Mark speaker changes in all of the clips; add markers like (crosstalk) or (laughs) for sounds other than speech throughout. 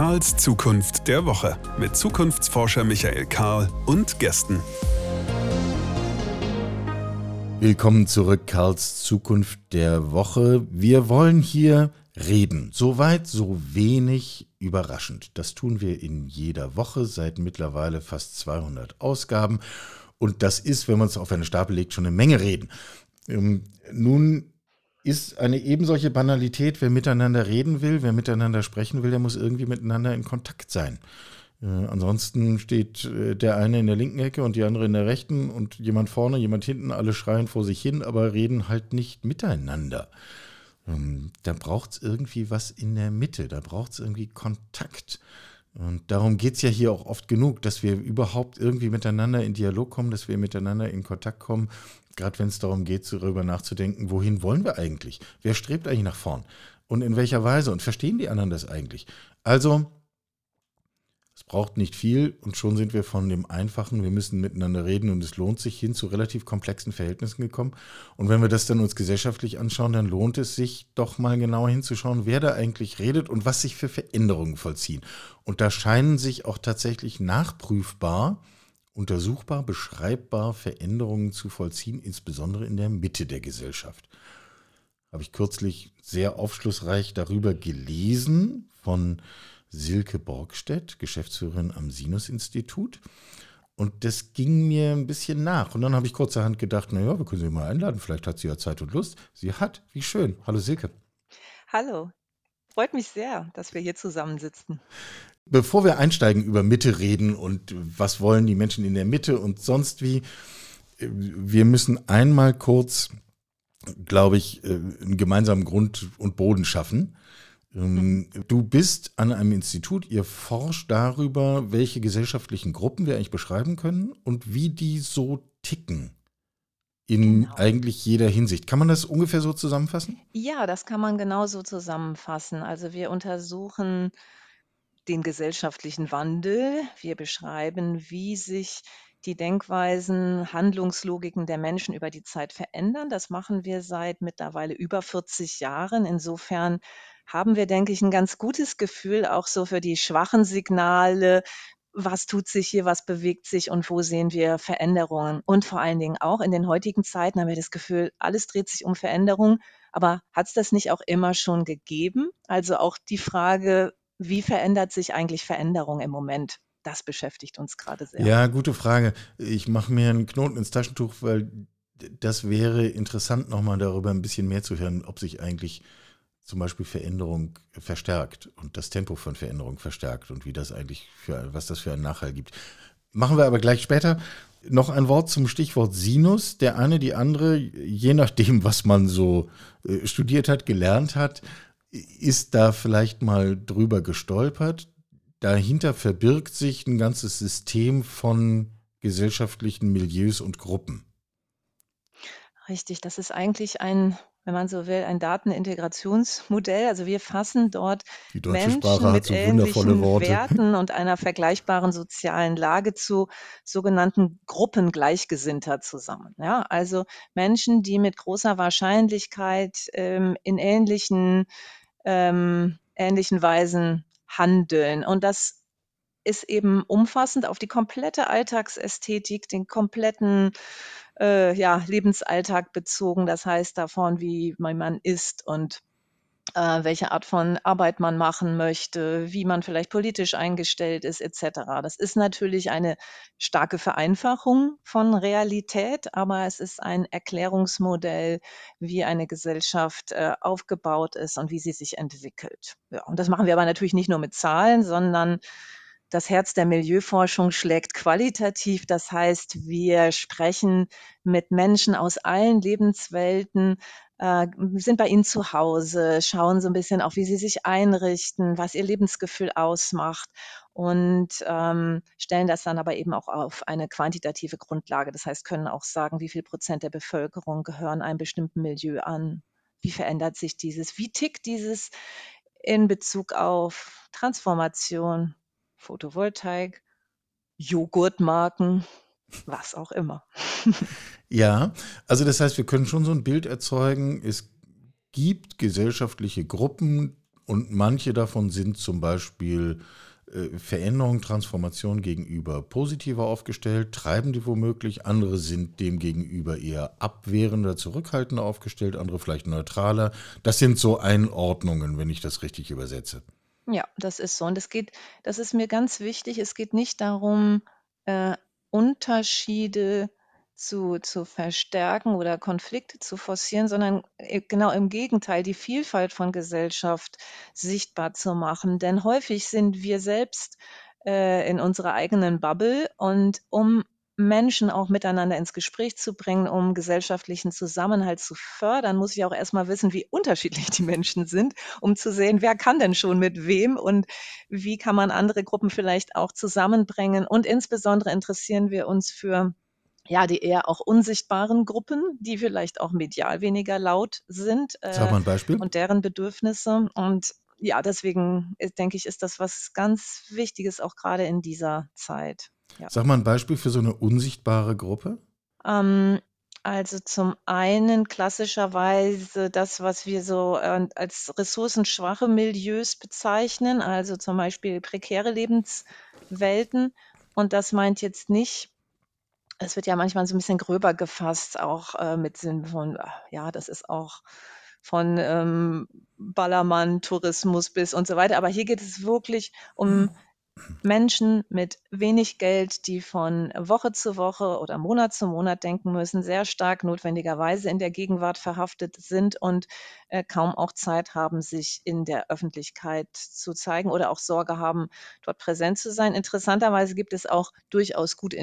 Speaker 1: Karls Zukunft der Woche mit Zukunftsforscher Michael Karl und Gästen.
Speaker 2: Willkommen zurück, Karls Zukunft der Woche. Wir wollen hier reden. So weit, so wenig überraschend. Das tun wir in jeder Woche seit mittlerweile fast 200 Ausgaben. Und das ist, wenn man es auf eine Stapel legt, schon eine Menge reden. Ähm, nun ist eine ebensolche Banalität, wer miteinander reden will, wer miteinander sprechen will, der muss irgendwie miteinander in Kontakt sein. Äh, ansonsten steht äh, der eine in der linken Ecke und die andere in der rechten und jemand vorne, jemand hinten, alle schreien vor sich hin, aber reden halt nicht miteinander. Ähm, da braucht es irgendwie was in der Mitte, da braucht es irgendwie Kontakt. Und darum geht es ja hier auch oft genug, dass wir überhaupt irgendwie miteinander in Dialog kommen, dass wir miteinander in Kontakt kommen, gerade wenn es darum geht, darüber nachzudenken, wohin wollen wir eigentlich? Wer strebt eigentlich nach vorn? Und in welcher Weise? Und verstehen die anderen das eigentlich? Also, es braucht nicht viel und schon sind wir von dem einfachen, wir müssen miteinander reden und es lohnt sich hin zu relativ komplexen Verhältnissen gekommen. Und wenn wir das dann uns gesellschaftlich anschauen, dann lohnt es sich doch mal genauer hinzuschauen, wer da eigentlich redet und was sich für Veränderungen vollziehen. Und da scheinen sich auch tatsächlich nachprüfbar, untersuchbar, beschreibbar Veränderungen zu vollziehen, insbesondere in der Mitte der Gesellschaft. Habe ich kürzlich sehr aufschlussreich darüber gelesen von Silke Borgstedt, Geschäftsführerin am Sinus-Institut. Und das ging mir ein bisschen nach. Und dann habe ich kurzerhand gedacht, naja, wir können sie mal einladen. Vielleicht hat sie ja Zeit und Lust. Sie hat. Wie schön. Hallo Silke.
Speaker 3: Hallo. Freut mich sehr, dass wir hier zusammensitzen.
Speaker 2: Bevor wir einsteigen, über Mitte reden und was wollen die Menschen in der Mitte und sonst wie, wir müssen einmal kurz, glaube ich, äh, einen gemeinsamen Grund und Boden schaffen. Ähm, du bist an einem Institut, ihr forscht darüber, welche gesellschaftlichen Gruppen wir eigentlich beschreiben können und wie die so ticken in genau. eigentlich jeder Hinsicht. Kann man das ungefähr so zusammenfassen?
Speaker 3: Ja, das kann man genauso zusammenfassen. Also wir untersuchen den gesellschaftlichen Wandel. Wir beschreiben, wie sich die Denkweisen, Handlungslogiken der Menschen über die Zeit verändern. Das machen wir seit mittlerweile über 40 Jahren. Insofern haben wir, denke ich, ein ganz gutes Gefühl auch so für die schwachen Signale. Was tut sich hier, was bewegt sich und wo sehen wir Veränderungen? Und vor allen Dingen auch in den heutigen Zeiten haben wir das Gefühl, alles dreht sich um Veränderung. Aber hat es das nicht auch immer schon gegeben? Also auch die Frage, wie verändert sich eigentlich Veränderung im Moment? Das beschäftigt uns gerade sehr.
Speaker 2: Ja, gute Frage. Ich mache mir einen Knoten ins Taschentuch, weil das wäre interessant, nochmal darüber ein bisschen mehr zu hören, ob sich eigentlich zum Beispiel Veränderung verstärkt und das Tempo von Veränderung verstärkt und wie das eigentlich für, was das für einen Nachhall gibt. Machen wir aber gleich später. Noch ein Wort zum Stichwort Sinus. Der eine, die andere, je nachdem, was man so äh, studiert hat, gelernt hat, ist da vielleicht mal drüber gestolpert. Dahinter verbirgt sich ein ganzes System von gesellschaftlichen Milieus und Gruppen.
Speaker 3: Richtig, das ist eigentlich ein wenn man so will, ein Datenintegrationsmodell. Also wir fassen dort Menschen mit so ähnlichen Werten (laughs) und einer vergleichbaren sozialen Lage zu sogenannten Gruppen Gleichgesinnter zusammen. Ja, also Menschen, die mit großer Wahrscheinlichkeit ähm, in ähnlichen, ähm, ähnlichen Weisen handeln. Und das ist eben umfassend auf die komplette Alltagsästhetik, den kompletten äh, ja, Lebensalltag bezogen. Das heißt davon, wie mein Mann isst und äh, welche Art von Arbeit man machen möchte, wie man vielleicht politisch eingestellt ist, etc. Das ist natürlich eine starke Vereinfachung von Realität, aber es ist ein Erklärungsmodell, wie eine Gesellschaft äh, aufgebaut ist und wie sie sich entwickelt. Ja, und das machen wir aber natürlich nicht nur mit Zahlen, sondern das Herz der Milieuforschung schlägt qualitativ. Das heißt, wir sprechen mit Menschen aus allen Lebenswelten, äh, sind bei ihnen zu Hause, schauen so ein bisschen auch, wie sie sich einrichten, was ihr Lebensgefühl ausmacht und ähm, stellen das dann aber eben auch auf eine quantitative Grundlage. Das heißt, können auch sagen, wie viel Prozent der Bevölkerung gehören einem bestimmten Milieu an. Wie verändert sich dieses? Wie tickt dieses in Bezug auf Transformation, Photovoltaik, Joghurtmarken, was auch immer.
Speaker 2: ja, also das heißt, wir können schon so ein Bild erzeugen, es gibt gesellschaftliche Gruppen Und manche davon sind zum Beispiel äh, Veränderung, Transformation gegenüber positiver aufgestellt, treiben die womöglich. Andere sind dem gegenüber eher abwehrender, zurückhaltender aufgestellt, andere vielleicht neutraler. Das sind so Einordnungen, wenn ich das richtig übersetze.
Speaker 3: Ja, das ist so. Und es geht, das ist mir ganz wichtig, es geht nicht darum, äh, Unterschiede zu, zu verstärken oder Konflikte zu forcieren, sondern äh, genau im Gegenteil, die Vielfalt von Gesellschaft sichtbar zu machen. Denn häufig sind wir selbst äh, in unserer eigenen Bubble und um Menschen auch miteinander ins Gespräch zu bringen, um gesellschaftlichen Zusammenhalt zu fördern, muss ich auch erstmal wissen, wie unterschiedlich die Menschen sind, um zu sehen, wer kann denn schon mit wem und wie kann man andere Gruppen vielleicht auch zusammenbringen. Und insbesondere interessieren wir uns für ja, die eher auch unsichtbaren Gruppen, die vielleicht auch medial weniger laut sind.
Speaker 2: Äh, Sag mal ein Beispiel.
Speaker 3: Und deren Bedürfnisse. Und ja, deswegen ist, denke ich, ist das was ganz Wichtiges auch gerade in dieser Zeit. Ja.
Speaker 2: Sag mal ein Beispiel für so eine unsichtbare Gruppe.
Speaker 3: Ähm, also zum einen klassischerweise das, was wir so äh, als ressourcenschwache Milieus bezeichnen, also zum Beispiel prekäre Lebenswelten. Und das meint jetzt nicht es wird ja manchmal so ein bisschen gröber gefasst, auch, äh, mit Sinn von, äh, ja, das ist auch von, ähm, Ballermann-Tourismus bis und so weiter. Aber hier geht es wirklich um mhm. Menschen mit wenig Geld, die von Woche zu Woche oder Monat zu Monat denken müssen, sehr stark notwendigerweise in der Gegenwart verhaftet sind und äh, kaum auch Zeit haben, sich in der Öffentlichkeit zu zeigen oder auch Sorge haben, dort präsent zu sein. Interessanterweise gibt es auch durchaus gut,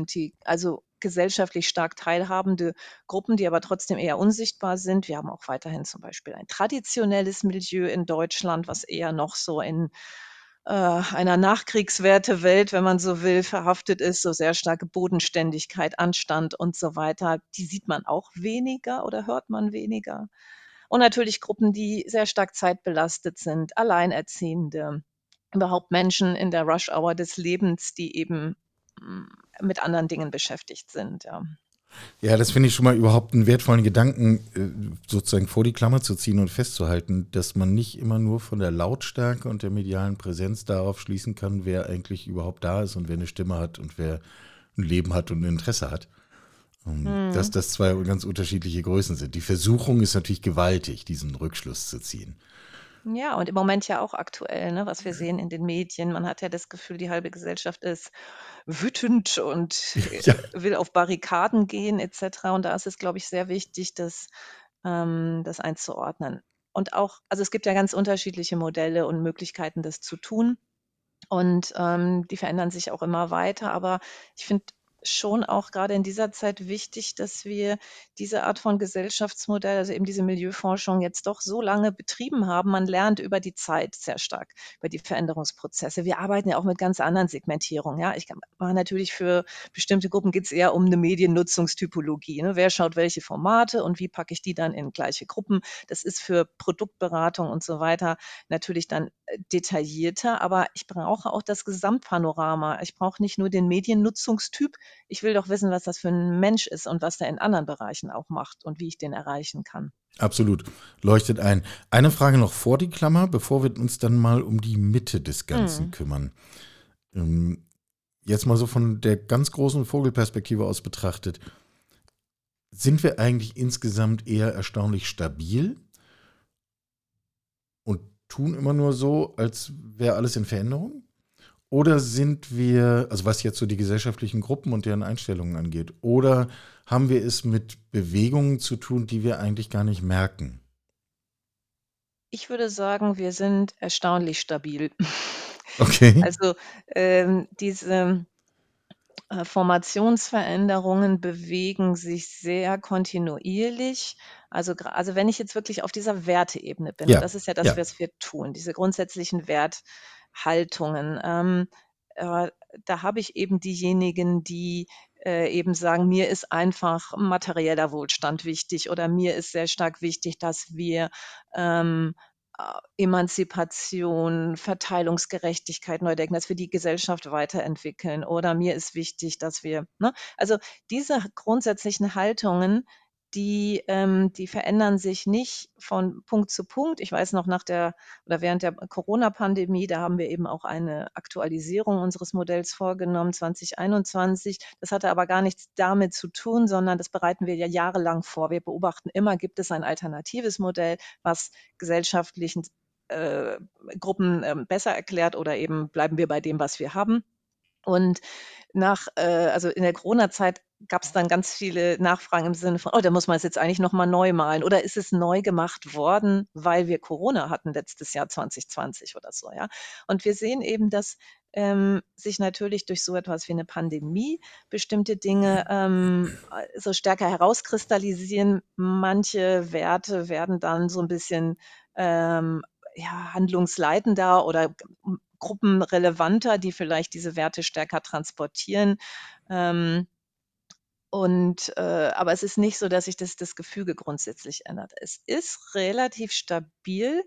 Speaker 3: also gesellschaftlich stark teilhabende Gruppen, die aber trotzdem eher unsichtbar sind. Wir haben auch weiterhin zum Beispiel ein traditionelles Milieu in Deutschland, was eher noch so in einer Nachkriegswertewelt, wenn man so will, verhaftet ist, so sehr starke Bodenständigkeit, Anstand und so weiter. Die sieht man auch weniger oder hört man weniger. Und natürlich Gruppen, die sehr stark zeitbelastet sind, Alleinerziehende, überhaupt Menschen in der Rush-Hour des Lebens, die eben mm, mit anderen Dingen beschäftigt sind. Ja.
Speaker 2: Ja, das finde ich schon mal überhaupt einen wertvollen Gedanken, äh, sozusagen vor die Klammer zu ziehen und festzuhalten, dass man nicht immer nur von der Lautstärke und der medialen Präsenz darauf schließen kann, wer eigentlich überhaupt da ist und wer eine Stimme hat und wer ein Leben hat und ein Interesse hat. Hm. Dass das zwei ganz unterschiedliche Größen sind. Die Versuchung ist natürlich gewaltig, diesen Rückschluss zu ziehen.
Speaker 3: Ja, und im Moment ja auch aktuell, ne, was wir sehen in den Medien. Man hat ja das Gefühl, die halbe Gesellschaft ist wütend und (laughs) Ja. will auf Barrikaden gehen etc. Und da ist es, glaube ich, sehr wichtig, das, ähm, das einzuordnen. Und auch, also es gibt ja ganz unterschiedliche Modelle und Möglichkeiten, das zu tun. Und ähm, die verändern sich auch immer weiter. Aber ich finde schon auch gerade in dieser Zeit wichtig, dass wir diese Art von Gesellschaftsmodell, also eben diese Milieuforschung jetzt doch so lange betrieben haben. Man lernt über die Zeit sehr stark, über die Veränderungsprozesse. Wir arbeiten ja auch mit ganz anderen Segmentierungen. Ja, ich kann natürlich für bestimmte Gruppen geht es eher um eine Mediennutzungstypologie. Ne? Wer schaut welche Formate und wie packe ich die dann in gleiche Gruppen? Das ist für Produktberatung und so weiter natürlich dann äh, detaillierter, aber ich brauche auch das Gesamtpanorama. Ich brauche nicht nur den Mediennutzungstyp, ich will doch wissen, was das für ein Mensch ist und was der in anderen Bereichen auch macht und wie ich den erreichen kann.
Speaker 2: Absolut. Leuchtet ein. Eine Frage noch vor die Klammer, bevor wir uns dann mal um die Mitte des Ganzen mhm. kümmern. Ähm, jetzt mal so von der ganz großen Vogelperspektive aus betrachtet. Sind wir eigentlich insgesamt eher erstaunlich stabil und tun immer nur so, als wäre alles in Veränderung? Oder sind wir, also was jetzt so die gesellschaftlichen Gruppen und deren Einstellungen angeht, oder haben wir es mit Bewegungen zu tun, die wir eigentlich gar nicht merken?
Speaker 3: Ich würde sagen, wir sind erstaunlich stabil. (laughs)
Speaker 2: Okay.
Speaker 3: Also ähm, diese äh, Formationsveränderungen bewegen sich sehr kontinuierlich. Also, also wenn ich jetzt wirklich auf dieser Werteebene bin, ja. das ist ja das, ja. was wir tun, diese grundsätzlichen Wert, Haltungen. Ähm, äh, da habe ich eben diejenigen, die äh, eben sagen, mir ist einfach materieller Wohlstand wichtig oder mir ist sehr stark wichtig, dass wir ähm, äh, Emanzipation, Verteilungsgerechtigkeit neu denken, dass wir die Gesellschaft weiterentwickeln. Oder mir ist wichtig, dass wir, ne? also diese grundsätzlichen Haltungen, die, ähm, die verändern sich nicht von Punkt zu Punkt. Ich weiß noch nach der oder während der Corona-Pandemie, da haben wir eben auch eine Aktualisierung unseres Modells vorgenommen, 2021. Das hatte aber gar nichts damit zu tun, sondern das bereiten wir ja jahrelang vor. Wir beobachten immer, gibt es ein alternatives Modell, was gesellschaftlichen äh, Gruppen äh, besser erklärt oder eben bleiben wir bei dem, was wir haben. Und nach, äh, also in der Corona-Zeit gab es dann ganz viele Nachfragen im Sinne von, oh, da muss man es jetzt eigentlich nochmal neu malen. Oder ist es neu gemacht worden, weil wir Corona hatten letztes Jahr 2020 oder so, ja. Und wir sehen eben, dass ähm, sich natürlich durch so etwas wie eine Pandemie bestimmte Dinge ähm, so stärker herauskristallisieren. Manche Werte werden dann so ein bisschen ähm, ja, handlungsleitender oder Gruppen relevanter, die vielleicht diese Werte stärker transportieren. Ähm, und äh, aber es ist nicht so, dass sich das, das Gefüge grundsätzlich ändert. Es ist relativ stabil.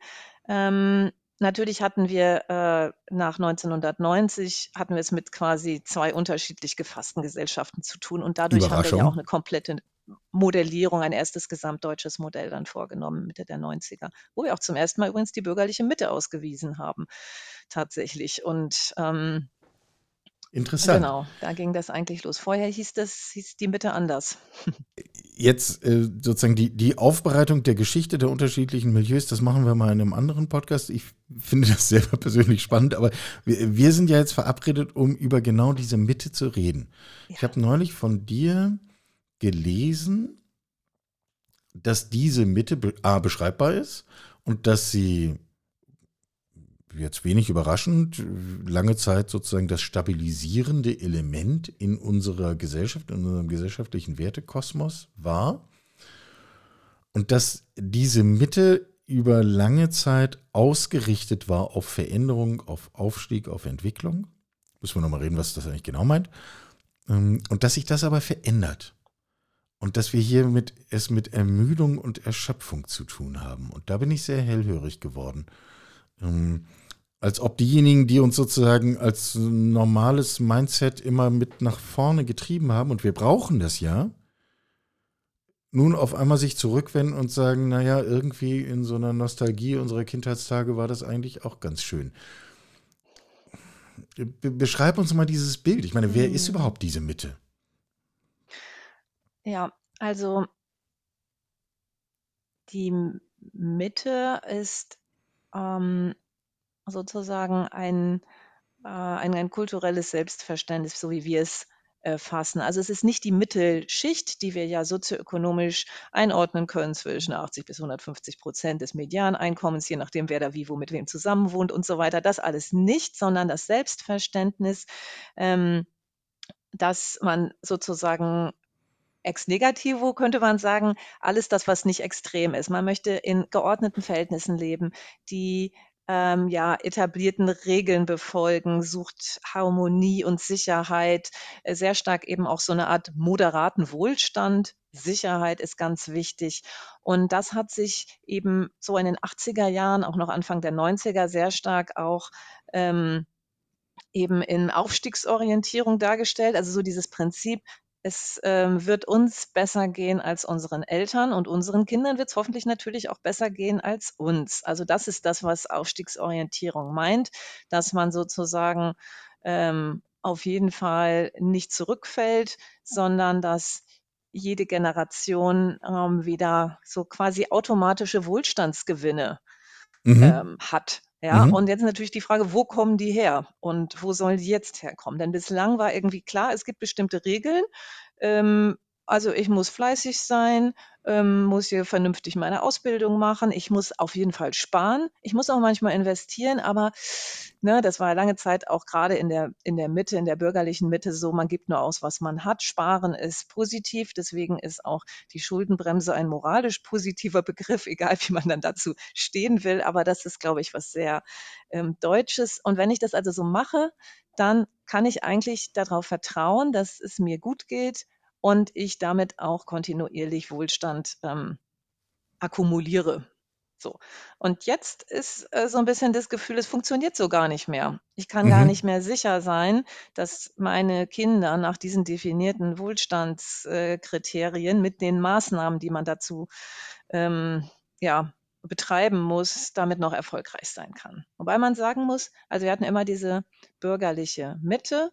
Speaker 3: Ähm, natürlich hatten wir äh, nach 1990 hatten wir es mit quasi zwei unterschiedlich gefassten Gesellschaften zu tun und dadurch haben wir ja auch eine komplette Modellierung, ein erstes gesamtdeutsches Modell dann vorgenommen, Mitte der 90er, wo wir auch zum ersten Mal übrigens die bürgerliche Mitte ausgewiesen haben, tatsächlich. Und ähm,
Speaker 2: Interessant.
Speaker 3: Genau, da ging das eigentlich los. Vorher hieß das, hieß die Mitte anders. (laughs)
Speaker 2: Jetzt äh, sozusagen die, die Aufbereitung der Geschichte der unterschiedlichen Milieus, das machen wir mal in einem anderen Podcast. Ich finde das selber (laughs) persönlich spannend, aber wir, wir sind ja jetzt verabredet, um über genau diese Mitte zu reden. Ja. Ich habe neulich von dir gelesen, dass diese Mitte A beschreibbar ist und dass sie jetzt wenig überraschend lange Zeit sozusagen das stabilisierende Element in unserer Gesellschaft, in unserem gesellschaftlichen Wertekosmos war. Und dass diese Mitte über lange Zeit ausgerichtet war auf Veränderung, auf Aufstieg, auf Entwicklung. Müssen wir nochmal reden, was das eigentlich genau meint. Ähm, und dass sich das aber verändert. Und dass wir hier mit, es mit Ermüdung und Erschöpfung zu tun haben. Und da bin ich sehr hellhörig geworden. Ähm, als ob diejenigen, die uns sozusagen als normales Mindset immer mit nach vorne getrieben haben, und wir brauchen das ja, nun auf einmal sich zurückwenden und sagen, naja, irgendwie in so einer Nostalgie unserer Kindheitstage war das eigentlich auch ganz schön. Be beschreib uns mal dieses Bild. Ich meine, wer hm. ist überhaupt diese Mitte?
Speaker 3: Ja, also die Mitte ist ähm, sozusagen ein, äh, ein, ein kulturelles Selbstverständnis, so wie wir es äh, fassen. Also es ist nicht die Mittelschicht, die wir ja sozioökonomisch einordnen können zwischen 80 bis 150 Prozent des Medianeinkommens, je nachdem, wer da wie wo mit wem zusammenwohnt und so weiter. Das alles nicht, sondern das Selbstverständnis, ähm, dass man sozusagen Ex negativo könnte man sagen, alles das, was nicht extrem ist. Man möchte in geordneten Verhältnissen leben, die ähm, ja, etablierten Regeln befolgen, sucht Harmonie und Sicherheit, äh, sehr stark eben auch so eine Art moderaten Wohlstand. Sicherheit ist ganz wichtig. Und das hat sich eben so in den 80er Jahren, auch noch Anfang der 90er sehr stark auch ähm, eben in Aufstiegsorientierung dargestellt. Also so dieses Prinzip, es ähm, wird uns besser gehen als unseren Eltern und unseren Kindern wird es hoffentlich natürlich auch besser gehen als uns. Also das ist das, was Aufstiegsorientierung meint, dass man sozusagen ähm, auf jeden Fall nicht zurückfällt, sondern dass jede Generation ähm, wieder so quasi automatische Wohlstandsgewinne mhm. ähm, hat. Ja, mhm. und jetzt natürlich die Frage, wo kommen die her und wo sollen die jetzt herkommen? Denn bislang war irgendwie klar, es gibt bestimmte Regeln. Ähm, also ich muss fleißig sein, ähm, muss hier vernünftig meine Ausbildung machen. Ich muss auf jeden Fall sparen. Ich muss auch manchmal investieren, aber ne, das war lange Zeit auch gerade in der, in der Mitte, in der bürgerlichen Mitte so, man gibt nur aus, was man hat. Sparen ist positiv, deswegen ist auch die Schuldenbremse ein moralisch positiver (laughs) Begriff, egal wie man dann dazu stehen will. Aber das ist, glaube ich, was sehr ähm, Deutsches. Und wenn ich das also so mache, dann kann ich eigentlich darauf vertrauen, dass es mir gut geht, und ich damit auch kontinuierlich Wohlstand ähm, akkumuliere. So. Und jetzt ist äh, so ein bisschen das Gefühl, es funktioniert so gar nicht mehr. Ich kann mhm. gar nicht mehr sicher sein, dass meine Kinder nach diesen definierten Wohlstandskriterien äh, mit den Maßnahmen, die man dazu ähm, ja, betreiben muss, damit noch erfolgreich sein kann. Wobei man sagen muss, also wir hatten immer diese bürgerliche Mitte,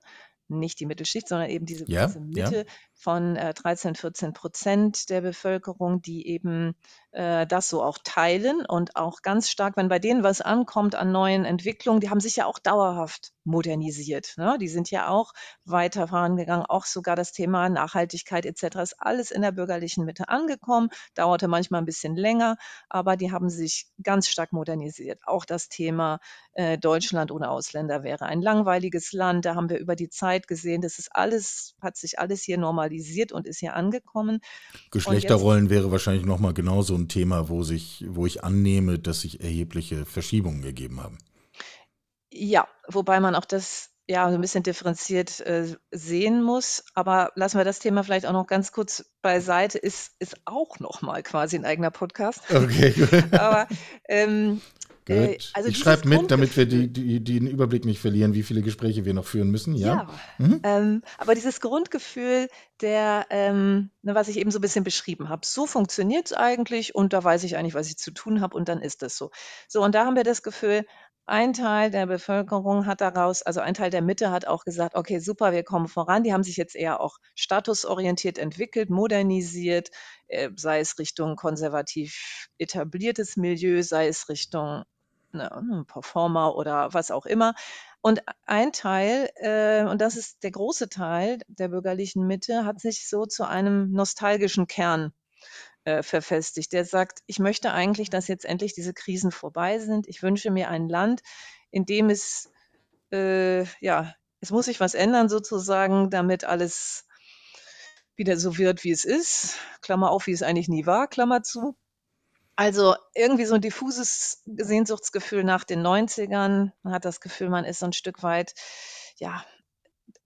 Speaker 3: nicht die Mittelschicht, sondern eben diese, ja, diese Mitte ja. Von äh, 13, 14 Prozent der Bevölkerung, die eben äh, das so auch teilen und auch ganz stark, wenn bei denen was ankommt an neuen Entwicklungen, die haben sich ja auch dauerhaft modernisiert. Ne? Die sind ja auch weiter vorangegangen, auch sogar das Thema Nachhaltigkeit etc. ist alles in der bürgerlichen Mitte angekommen, dauerte manchmal ein bisschen länger, aber die haben sich ganz stark modernisiert. Auch das Thema äh, Deutschland ohne Ausländer wäre ein langweiliges Land. Da haben wir über die Zeit gesehen, das ist alles, hat sich alles hier normalisiert und ist hier angekommen.
Speaker 2: Geschlechterrollen jetzt, wäre wahrscheinlich nochmal genauso ein Thema, wo sich, wo ich annehme, dass sich erhebliche Verschiebungen gegeben haben.
Speaker 3: Ja, wobei man auch das ja so ein bisschen differenziert äh, sehen muss. Aber lassen wir das Thema vielleicht auch noch ganz kurz beiseite. Ist, ist auch noch mal quasi ein eigener Podcast.
Speaker 2: Okay. (laughs)
Speaker 3: Aber ähm,
Speaker 2: äh, also ich schreibe mit, damit wir die, die, den Überblick nicht verlieren, wie viele Gespräche wir noch führen müssen. Ja,
Speaker 3: ja mhm. ähm, aber dieses Grundgefühl, der, ähm, ne, was ich eben so ein bisschen beschrieben habe, so funktioniert es eigentlich und da weiß ich eigentlich, was ich zu tun habe und dann ist es so. So, und da haben wir das Gefühl, ein Teil der Bevölkerung hat daraus, also ein Teil der Mitte hat auch gesagt, okay, super, wir kommen voran. Die haben sich jetzt eher auch statusorientiert entwickelt, modernisiert, äh, sei es Richtung konservativ etabliertes Milieu, sei es Richtung ne, ne Performer oder was auch immer. Und ein Teil, äh, und das ist der große Teil der bürgerlichen Mitte, hat sich so zu einem nostalgischen Kern äh, verfestigt. Der sagt, ich möchte eigentlich, dass jetzt endlich diese Krisen vorbei sind. Ich wünsche mir ein Land, in dem es, äh, ja, es muss sich was ändern sozusagen, damit alles wieder so wird, wie es ist. Klammer auf, wie es eigentlich nie war, Klammer zu. Also irgendwie so ein diffuses Sehnsuchtsgefühl nach den 90ern. Man hat das Gefühl, man ist so ein Stück weit, ja,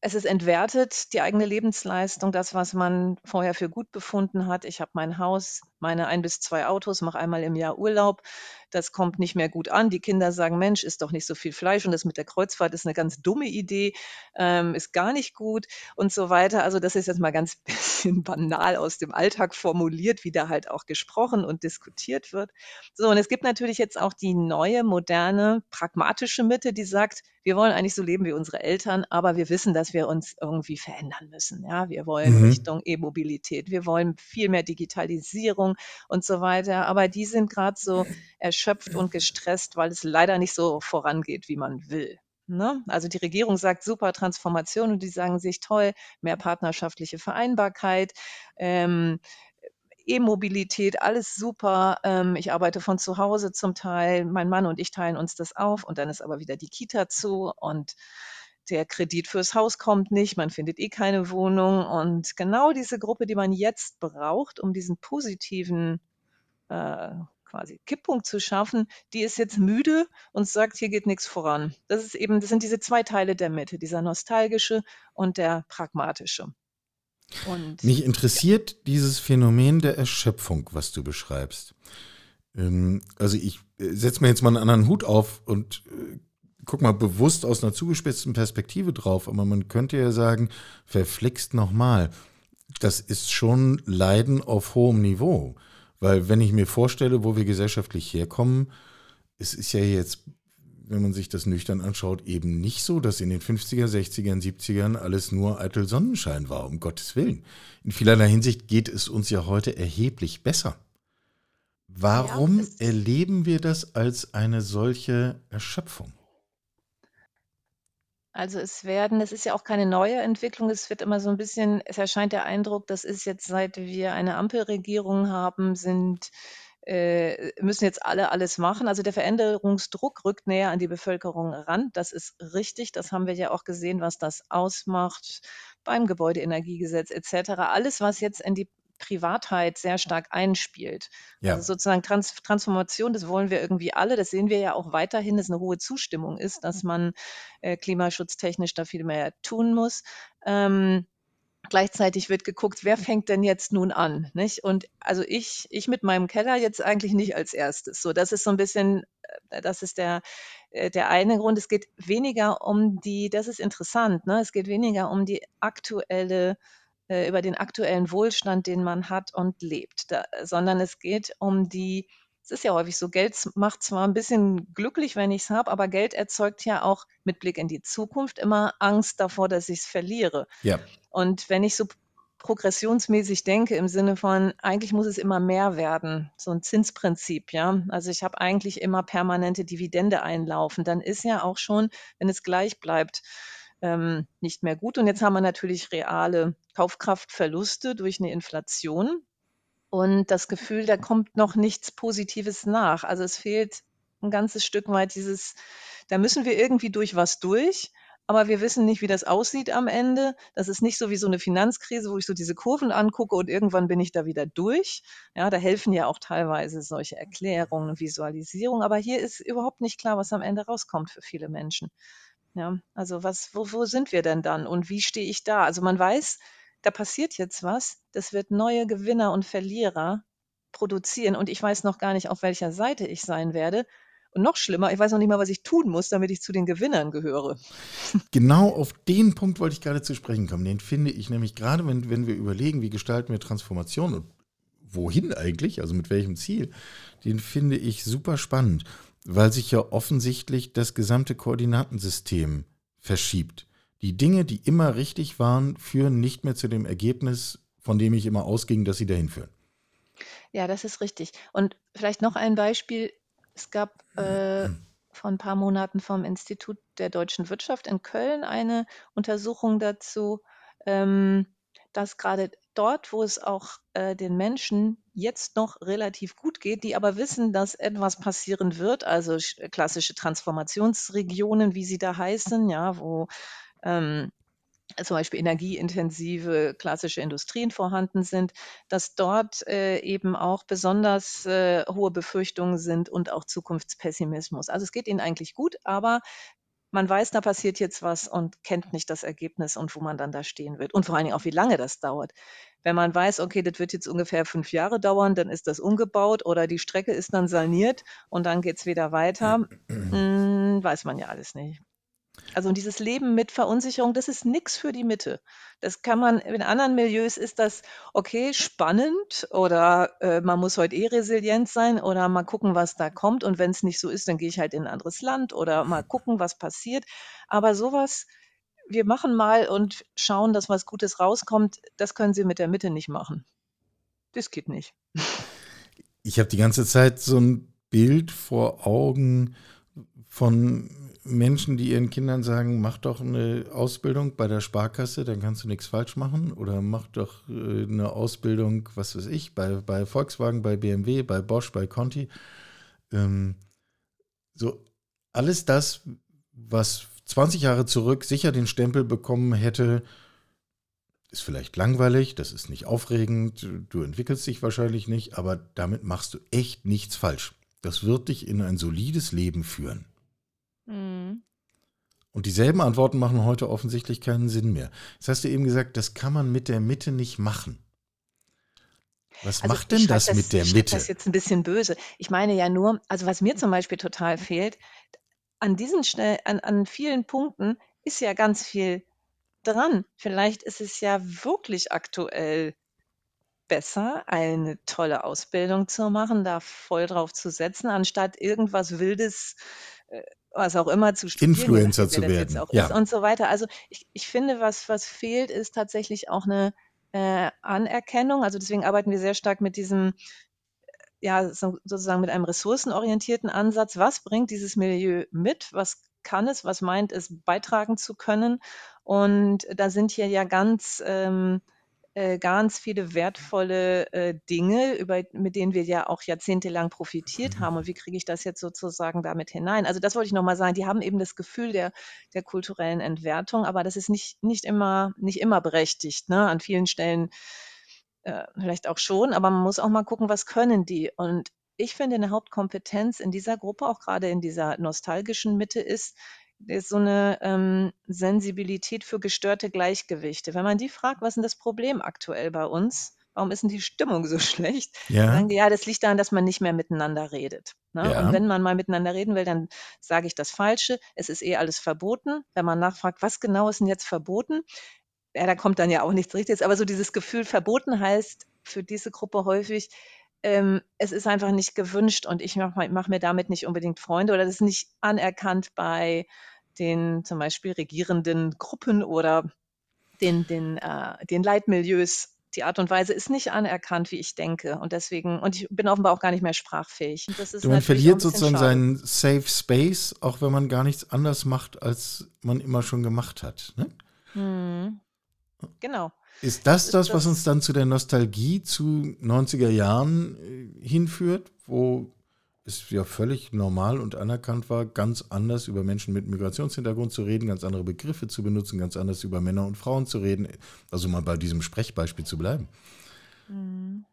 Speaker 3: es ist entwertet, die eigene Lebensleistung, das, was man vorher für gut befunden hat. Ich habe mein Haus, meine ein bis zwei Autos, mache einmal im Jahr Urlaub. Das kommt nicht mehr gut an. Die Kinder sagen, Mensch, ist doch nicht so viel Fleisch und das mit der Kreuzfahrt ist eine ganz dumme Idee, ähm, ist gar nicht gut und so weiter. Also das ist jetzt mal ganz (laughs) bisschen banal aus dem Alltag formuliert, wie da halt auch gesprochen und diskutiert wird. So, und es gibt natürlich jetzt auch die neue, moderne, pragmatische Mitte, die sagt, wir wollen eigentlich so leben wie unsere Eltern, aber wir wissen, dass wir uns irgendwie verändern müssen. Ja, wir wollen mhm. Richtung E-Mobilität, wir wollen viel mehr Digitalisierung und so weiter. Aber die sind gerade so erschöpft und gestresst, weil es leider nicht so vorangeht, wie man will. Ne? Also die Regierung sagt super Transformation und die sagen sich toll, mehr partnerschaftliche Vereinbarkeit. Ähm, E-Mobilität, alles super. Ähm, ich arbeite von zu Hause zum Teil. Mein Mann und ich teilen uns das auf und dann ist aber wieder die Kita zu und der Kredit fürs Haus kommt nicht, man findet eh keine Wohnung. Und genau diese Gruppe, die man jetzt braucht, um diesen positiven äh, quasi Kipppunkt zu schaffen, die ist jetzt müde und sagt, hier geht nichts voran. Das ist eben, das sind diese zwei Teile der Mitte, dieser nostalgische und der pragmatische.
Speaker 2: Und, Mich interessiert ja. dieses Phänomen der Erschöpfung, was du beschreibst. Ähm, also ich äh, setze mir jetzt mal einen anderen Hut auf und äh, guck mal bewusst aus einer zugespitzten Perspektive drauf, aber man könnte ja sagen, verflixt nochmal. Das ist schon Leiden auf hohem Niveau. Weil wenn ich mir vorstelle, wo wir gesellschaftlich herkommen, es ist ja jetzt wenn man sich das nüchtern anschaut, eben nicht so, dass in den 50er, 60er, 70ern alles nur eitel Sonnenschein war, um Gottes Willen. In vielerlei Hinsicht geht es uns ja heute erheblich besser. Warum ja, erleben wir das als eine solche Erschöpfung?
Speaker 3: Also es werden, es ist ja auch keine neue Entwicklung, es wird immer so ein bisschen, es erscheint der Eindruck, das ist jetzt, seit wir eine Ampelregierung haben, sind äh, müssen jetzt alle alles machen. Also der Veränderungsdruck rückt näher an die Bevölkerung ran. Das ist richtig. Das haben wir ja auch gesehen, was das ausmacht beim Gebäudeenergiegesetz etc. Alles, was jetzt in die Privatheit sehr stark einspielt. Ja. Also sozusagen Trans Transformation, das wollen wir irgendwie alle. Das sehen wir ja auch weiterhin, dass eine hohe Zustimmung ist, dass man äh, klimaschutztechnisch da viel mehr tun muss. Ähm, Gleichzeitig wird geguckt, wer fängt denn jetzt nun an, nicht? Und also ich ich mit meinem Keller jetzt eigentlich nicht als Erstes. So, das ist so ein bisschen äh, das ist der äh, der eine Grund. Es geht weniger um die das ist interessant, ne? Es geht weniger um die aktuelle äh, über den aktuellen Wohlstand, den man hat und lebt, da sondern es geht um die es ist ja häufig so, Geld macht zwar ein bisschen glücklich, wenn ich es habe, aber Geld erzeugt ja auch mit Blick in die Zukunft immer Angst davor, dass ich es verliere.
Speaker 2: Ja.
Speaker 3: Und wenn ich so progressionsmäßig denke, im Sinne von, eigentlich muss es immer mehr werden, so ein Zinsprinzip, ja. Also ich habe eigentlich immer permanente Dividende einlaufen, dann ist ja auch schon, wenn es gleich bleibt, ähm, nicht mehr gut. Und jetzt haben wir natürlich reale Kaufkraftverluste durch eine Inflation und das Gefühl, da kommt noch nichts Positives nach. Also es fehlt ein ganzes Stück weit dieses, da müssen wir irgendwie durch was durch, aber wir wissen nicht, wie das aussieht am Ende. Das ist nicht so wie so eine Finanzkrise, wo ich so diese Kurven angucke und irgendwann bin ich da wieder durch. Ja, da helfen ja auch teilweise solche Erklärungen und Visualisierungen, aber hier ist überhaupt nicht klar, was am Ende rauskommt für viele Menschen. Ja, also was, wo, wo sind wir denn dann und wie stehe ich da? Also man weiß, da passiert jetzt was, das wird neue Gewinner und Verlierer produzieren und ich weiß noch gar nicht, auf welcher Seite ich sein werde. Und noch schlimmer, ich weiß noch nicht mal, was ich tun muss, damit ich zu den Gewinnern gehöre. (laughs)
Speaker 2: Genau auf den Punkt wollte ich gerade zu sprechen kommen. Den finde ich nämlich gerade, wenn, wenn wir überlegen, wie gestalten wir Transformation und wohin eigentlich, also mit welchem Ziel, den finde ich super spannend, weil sich ja offensichtlich das gesamte Koordinatensystem verschiebt. Die Dinge, die immer richtig waren, führen nicht mehr zu dem Ergebnis, von dem ich immer ausging, dass sie dahin führen.
Speaker 3: Ja, das ist richtig. Und vielleicht noch ein Beispiel. Es gab äh, (clears throat) vor ein paar Monaten vom Institut der deutschen Wirtschaft in Köln eine Untersuchung dazu, ähm, dass gerade dort, wo es auch äh, den Menschen jetzt noch relativ gut geht, die aber wissen, dass etwas passieren wird, also klassische Transformationsregionen, wie sie da heißen, ja, wo ähm, zum Beispiel energieintensive klassische Industrien vorhanden sind, dass dort äh, eben auch besonders äh, hohe Befürchtungen sind und auch Zukunftspessimismus. Also es geht ihnen eigentlich gut, aber man weiß, da passiert jetzt was und kennt nicht das Ergebnis und wo man dann da stehen wird. Und vor allen Dingen auch, wie lange das dauert. Wenn man weiß, okay, das wird jetzt ungefähr fünf Jahre dauern, dann ist das umgebaut oder die Strecke ist dann saniert und dann geht es wieder weiter, (clears throat) hm, weiß man ja alles nicht. Also dieses Leben mit Verunsicherung, das ist nichts für die Mitte. Das kann man in anderen Milieus ist das okay, spannend oder, äh, man muss heute eh resilient sein oder mal gucken, was da kommt und wenn es nicht so ist, dann gehe ich halt in ein anderes Land oder mal gucken, was passiert. Aber sowas, wir machen mal und schauen, dass was Gutes rauskommt, das können Sie mit der Mitte nicht machen. Das geht nicht.
Speaker 2: Ich habe die ganze Zeit so ein Bild vor Augen von Menschen, die ihren Kindern sagen, mach doch eine Ausbildung bei der Sparkasse, dann kannst du nichts falsch machen. Oder mach doch äh, eine Ausbildung, was weiß ich, bei, bei Volkswagen, bei BMW, bei Bosch, bei Conti. Ähm, so alles das, was 20 Jahre zurück sicher den Stempel bekommen hätte, ist vielleicht langweilig, das ist nicht aufregend, du entwickelst dich wahrscheinlich nicht, aber damit machst du echt nichts falsch. Das wird dich in ein solides Leben führen. Mhm. Und dieselben Antworten machen heute offensichtlich keinen Sinn mehr. Jetzt hast du eben gesagt, das kann man mit der Mitte nicht machen. Was also macht denn das, das, mit der
Speaker 3: ich
Speaker 2: Mitte?
Speaker 3: Das ist jetzt ein bisschen böse. Ich meine ja nur, also was mir zum Beispiel total fehlt, an diesen schnell, an, an vielen Punkten ist ja ganz viel dran. Vielleicht ist es ja wirklich aktuell besser, eine tolle Ausbildung zu machen, da voll drauf zu setzen, anstatt irgendwas Wildes äh, was auch immer zu
Speaker 2: studieren, Influencer zu werden
Speaker 3: ja. und so weiter. Also ich, ich finde, was, was fehlt, ist tatsächlich auch eine äh, Anerkennung. Also deswegen arbeiten wir sehr stark mit diesem, ja, so, sozusagen mit einem ressourcenorientierten Ansatz. Was bringt dieses Milieu mit? Was kann es? Was meint es beitragen zu können? Und da sind hier ja ganz ähm, äh, ganz viele wertvolle äh, Dinge, über, mit denen wir ja auch jahrzehntelang profitiert haben. Und wie kriege ich das jetzt sozusagen damit hinein? Also das wollte ich nochmal sagen. Die haben eben das Gefühl der, der kulturellen Entwertung, aber das ist nicht, nicht, immer, nicht immer berechtigt. Ne? An vielen Stellen äh, vielleicht auch schon, aber man muss auch mal gucken, was können die. Und ich finde, eine Hauptkompetenz in dieser Gruppe, auch gerade in dieser nostalgischen Mitte, ist, ist so eine ähm, Sensibilität für gestörte Gleichgewichte. Wenn man die fragt, was ist denn das Problem aktuell bei uns? Warum ist denn die Stimmung so (laughs) schlecht?
Speaker 2: Ja.
Speaker 3: Sagen die, ja, das liegt daran, dass man nicht mehr miteinander redet. Ne?
Speaker 2: Ja.
Speaker 3: Und wenn man mal miteinander reden will, dann sage ich das Falsche. Es ist eh alles verboten. Wenn man nachfragt, was genau ist denn jetzt verboten? Ja, da kommt dann ja auch nichts Richtiges. Aber so dieses Gefühl, verboten heißt für diese Gruppe häufig, ähm, es ist einfach nicht gewünscht und ich mache mach mir damit nicht unbedingt Freunde oder das ist nicht anerkannt bei den zum Beispiel regierenden Gruppen oder den, den, äh, den Leitmilieus. Die Art und Weise ist nicht anerkannt, wie ich denke. Und deswegen, und ich bin offenbar auch gar nicht mehr sprachfähig.
Speaker 2: Man verliert sozusagen
Speaker 3: schade.
Speaker 2: seinen Safe Space, auch wenn man gar nichts anders macht, als man immer schon gemacht hat. Ne?
Speaker 3: Hm. Genau.
Speaker 2: Ist das das, was uns dann zu der Nostalgie zu 90er Jahren äh, hinführt, wo es ja völlig normal und anerkannt war, ganz anders über Menschen mit Migrationshintergrund zu reden, ganz andere Begriffe zu benutzen, ganz anders über Männer und Frauen zu reden. Also mal bei diesem Sprechbeispiel zu bleiben.
Speaker 3: Mhm.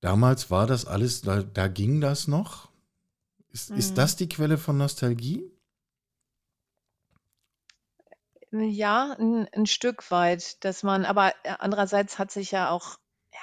Speaker 2: Damals war das alles, da, da ging das noch. Ist, mhm. ist das die Quelle von Nostalgie?
Speaker 3: Ja, ein 'n Stück weit, dass man aber, äh, andererseits hat sich ja auch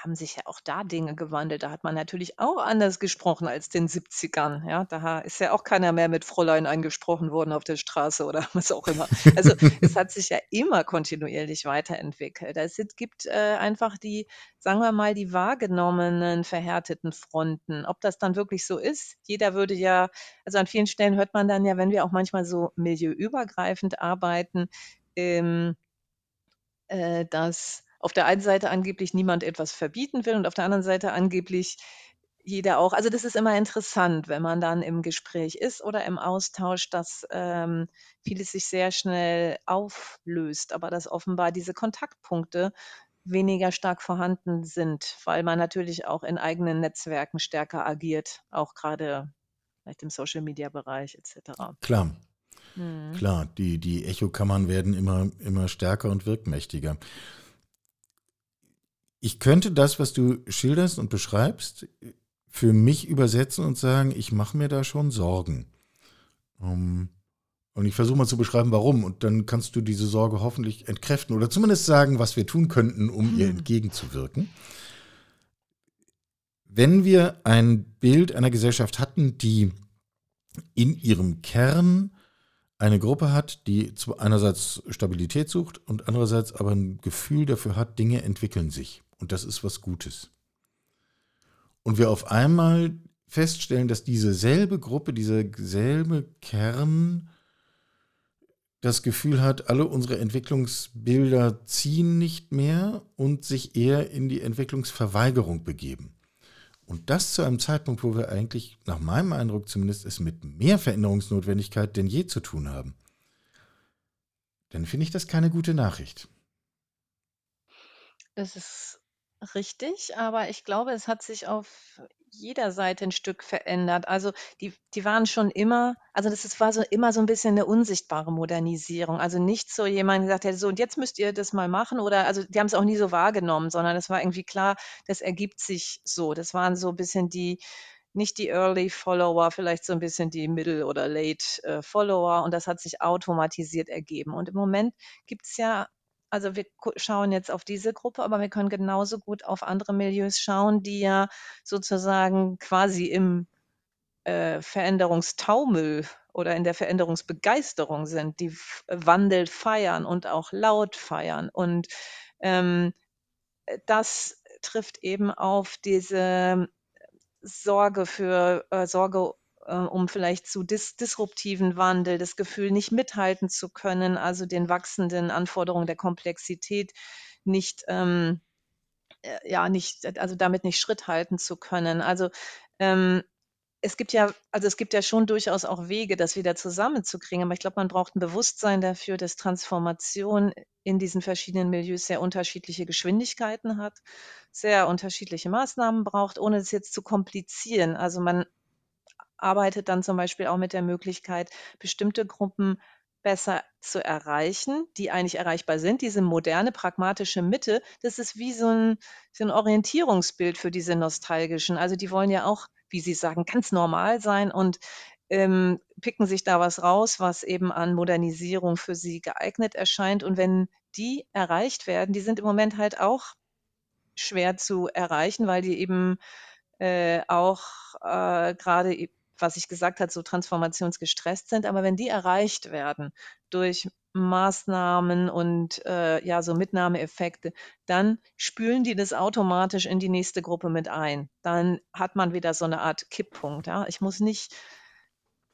Speaker 3: haben sich ja auch da Dinge gewandelt. Da hat man natürlich auch anders gesprochen als den 70ern, ja? Da ist ja auch keiner mehr mit Fräulein angesprochen worden auf der Straße oder (laughs) was auch immer. Also, es hat sich ja immer kontinuierlich weiterentwickelt. Es gibt, äh, einfach die, sagen wir mal, die wahrgenommenen verhärteten Fronten. Ob das dann wirklich so ist? Jeder würde ja also, an vielen Stellen hört man dann ja, wenn wir auch manchmal so milieuübergreifend arbeiten, ähm, äh, dass auf der einen Seite angeblich niemand etwas verbieten will und auf der anderen Seite angeblich jeder auch. Also das ist immer interessant, wenn man dann im Gespräch ist oder im Austausch, dass ähm, vieles sich sehr schnell auflöst, aber dass offenbar diese Kontaktpunkte weniger stark vorhanden sind, weil man natürlich auch in eigenen Netzwerken stärker agiert, auch gerade vielleicht im Social-Media-Bereich etc.
Speaker 2: Klar. Mhm. Klar, die, die Echokammern werden immer, immer stärker und wirkmächtiger. Ich könnte das, was du schilderst und beschreibst, für mich übersetzen und sagen, ich mache mir da schon Sorgen. Um, ähm, und ich versuche mal zu beschreiben, warum. Und dann kannst du diese Sorge hoffentlich entkräften oder zumindest sagen, was wir tun könnten, um ihr hm. entgegenzuwirken. Wenn wir ein Bild einer Gesellschaft hatten, die in ihrem Kern eine Gruppe hat, die einerseits Stabilität sucht und andererseits aber ein Gefühl dafür hat, Dinge entwickeln sich. Und das ist was Gutes. Und wir auf einmal feststellen, dass diese selbe Gruppe, dieser selbe Kern das Gefühl hat, alle unsere Entwicklungsbilder ziehen nicht mehr und sich eher in die Entwicklungsverweigerung begeben. Und das zu einem Zeitpunkt, wo wir eigentlich, nach meinem Eindruck zumindest, es mit mehr Veränderungsnotwendigkeit denn je zu tun haben. Dann finde ich das keine gute Nachricht.
Speaker 3: Das ist richtig, aber ich glaube, es hat sich auf jeder Seite ein Stück verändert. Also die, die waren schon immer, also das ist, war so immer so ein bisschen eine unsichtbare Modernisierung. Also nicht so jemand gesagt hätte, so und jetzt müsst ihr das mal machen oder also die haben es auch nie so wahrgenommen, sondern es war irgendwie klar, das ergibt sich so. Das waren so ein bisschen die, nicht die Early Follower, vielleicht so ein bisschen die Middle oder Late äh, Follower und das hat sich automatisiert ergeben. Und im Moment gibt es ja also wir schauen jetzt auf diese Gruppe, aber wir können genauso gut auf andere Milieus schauen, die ja sozusagen quasi im äh, Veränderungstaumel oder in der Veränderungsbegeisterung sind, die Wandel feiern und auch laut feiern. Und ähm, das trifft eben auf diese Sorge für äh, Sorge äh, um vielleicht zu dis disruptiven Wandel, das Gefühl, nicht mithalten zu können, also den wachsenden Anforderungen der Komplexität nicht, ähm, äh, ja, nicht, also damit nicht Schritt halten zu können. Also ähm, es gibt ja, also es gibt ja schon durchaus auch Wege, das wieder zusammenzukriegen, aber ich glaube, man braucht ein Bewusstsein dafür, dass Transformation in diesen verschiedenen Milieus sehr unterschiedliche Geschwindigkeiten hat, sehr unterschiedliche Maßnahmen braucht, ohne es jetzt zu komplizieren. Also man arbeitet dann zum Beispiel auch mit der Möglichkeit, bestimmte Gruppen besser zu erreichen, die eigentlich erreichbar sind. Diese moderne, pragmatische Mitte, das ist wie so ein, so ein Orientierungsbild für diese nostalgischen. Also die wollen ja auch, wie Sie sagen, ganz normal sein und ähm, picken sich da was raus, was eben an Modernisierung für sie geeignet erscheint. Und wenn die erreicht werden, die sind im Moment halt auch schwer zu erreichen, weil die eben äh, auch äh, gerade, was ich gesagt habe, so transformationsgestresst sind. Aber wenn die erreicht werden durch Maßnahmen und äh, ja, so Mitnahmeeffekte, dann spülen die das automatisch in die nächste Gruppe mit ein. Dann hat man wieder so eine Art Kipppunkt. Ja? Ich muss nicht